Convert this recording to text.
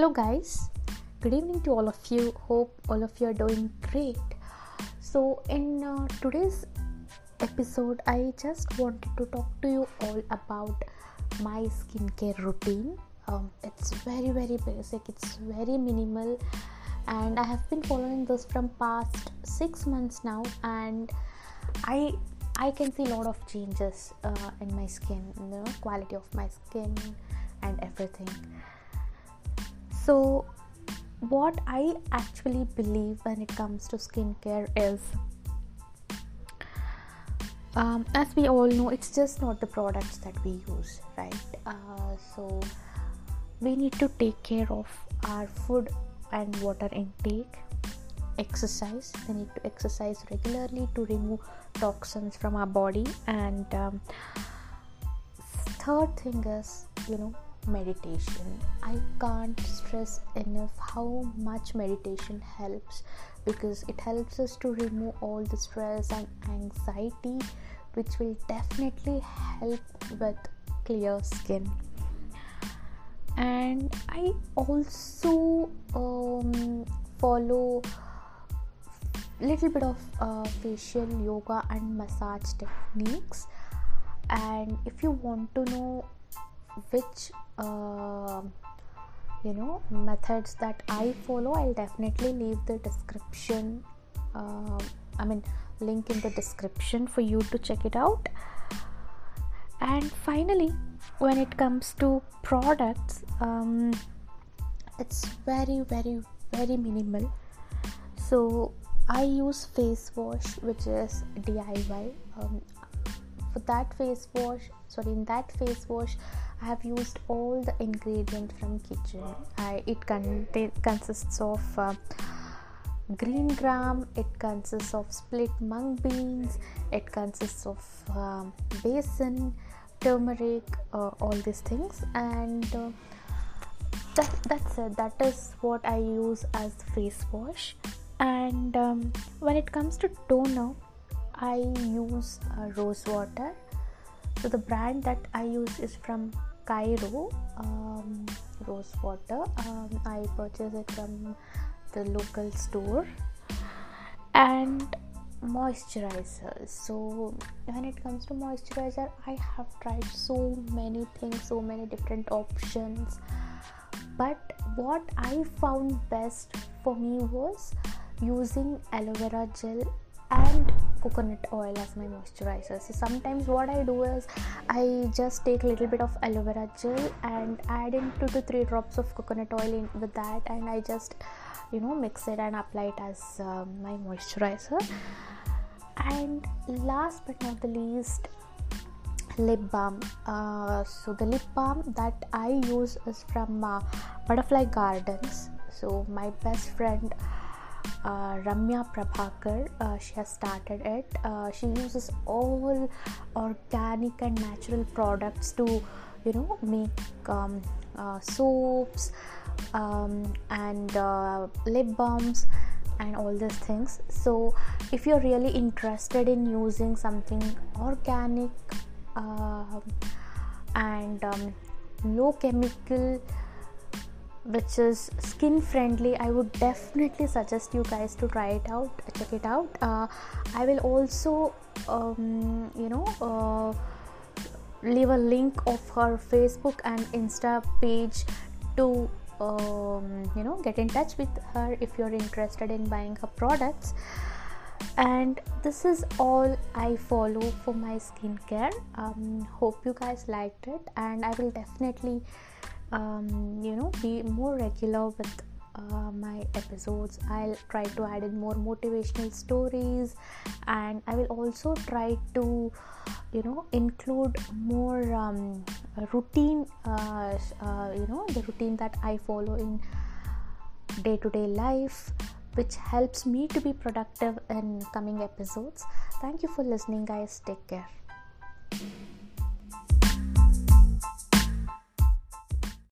hello guys. Good evening to all of you. Hope all of you are doing great. So in uh, today's episode i just wanted to talk to you all about my skincare routine. Um, it's very very basic. It's very minimal. And i have been following this from past six months now. And i i can see a lot of changes uh, in my skin you know quality of my skin and everything so, what I actually believe when it comes to skincare is um, as we all know, it's just not the products that we use, right? Uh, so, we need to take care of our food and water intake, exercise. We need to exercise regularly to remove toxins from our body, and um, third thing is, you know, meditation. I can't stress enough how much meditation helps because it helps us to remove all the stress and anxiety, which will definitely help with clear skin. And I also um, follow little bit of uh, facial yoga and massage techniques and if you want to know which uh, you know methods that i follow i'll definitely leave the description uh, i mean link in the description for you to check it out. And finally when it comes to products um, it's very very very minimal. So i use face wash which is diy um, for that face wash sorry in that face wash I have used all the ingredients from kitchen. I, it contain, consists of uh, green gram, it consists of split mung beans, it consists of um, besan, turmeric, uh, all these things, and uh, that, that's it. That is what I use as face wash. And um, when it comes to toner, I use uh, rose water. So the brand that I use is from Cairo um, rose water. Um, I purchased it from the local store and moisturizer. So when it comes to moisturizer, I have tried so many things, so many different options. But what I found best for me was using aloe vera gel and coconut oil as my moisturizer. So sometimes what i do is i just take a little bit of aloe vera gel and add in two to three drops of coconut oil in with that and i just you know mix it and apply it as uh, my moisturizer. And last but not the least lip balm. Uh, so the lip balm that i use is from uh, butterfly gardens. So my best friend uh, Ramya Prabhakar. Uh, she has started it. Uh, she uses all organic and natural products to, you know, make um, uh, soaps um, and uh, lip balms and all these things. So, if you're really interested in using something organic um, and um, low chemical which is skin friendly i would definitely suggest you guys to try it out check it out. Uh, i will also um, you know uh, leave a link of her facebook and insta page to um, you know get in touch with her if you're interested in buying her products. And this is all i follow for my skincare. Um, hope you guys liked it and i will definitely um, you know be more regular with uh, my episodes. I'll try to add in more motivational stories and i will also try to you know include more um, routine uh, uh, you know the routine that i follow in day to day life which helps me to be productive in coming episodes. Thank you for listening guys. Take care